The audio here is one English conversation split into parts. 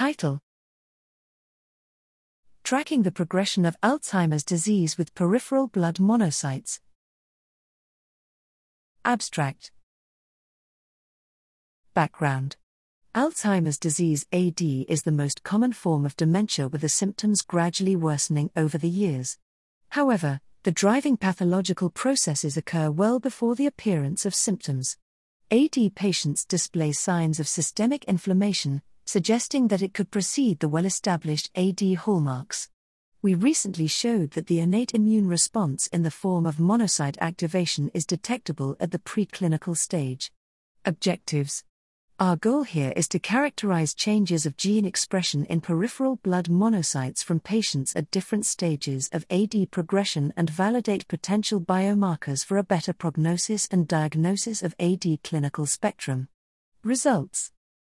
Title Tracking the progression of Alzheimer's disease with peripheral blood monocytes. Abstract Background Alzheimer's disease AD is the most common form of dementia with the symptoms gradually worsening over the years. However, the driving pathological processes occur well before the appearance of symptoms. AD patients display signs of systemic inflammation, suggesting that it could precede the well established AD hallmarks. We recently showed that the innate immune response in the form of monocyte activation is detectable at the preclinical stage. Objectives Our goal here is to characterize changes of gene expression in peripheral blood monocytes from patients at different stages of AD progression and validate potential biomarkers for a better prognosis and diagnosis of AD clinical spectrum. Results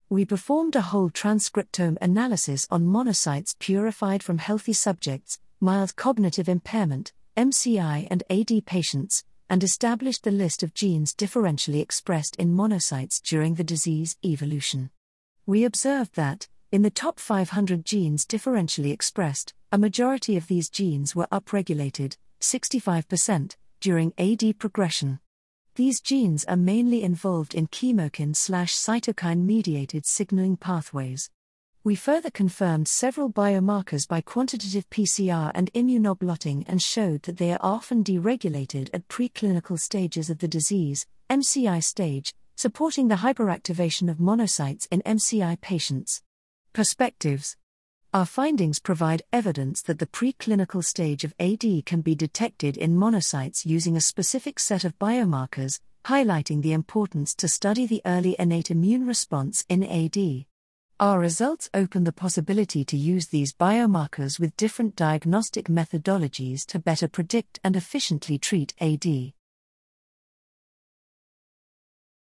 we performed a whole transcriptome analysis on monocytes purified from healthy subjects, mild cognitive impairment, MCI, and AD patients, and established the list of genes differentially expressed in monocytes during the disease evolution. We observed that, in the top 500 genes differentially expressed, a majority of these genes were upregulated, 65%, during AD progression. These genes are mainly involved in chemokine cytokine mediated signaling pathways. We further confirmed several biomarkers by quantitative PCR and immunoblotting and showed that they are often deregulated at preclinical stages of the disease, MCI stage, supporting the hyperactivation of monocytes in MCI patients. Perspectives our findings provide evidence that the preclinical stage of AD can be detected in monocytes using a specific set of biomarkers, highlighting the importance to study the early innate immune response in AD. Our results open the possibility to use these biomarkers with different diagnostic methodologies to better predict and efficiently treat AD.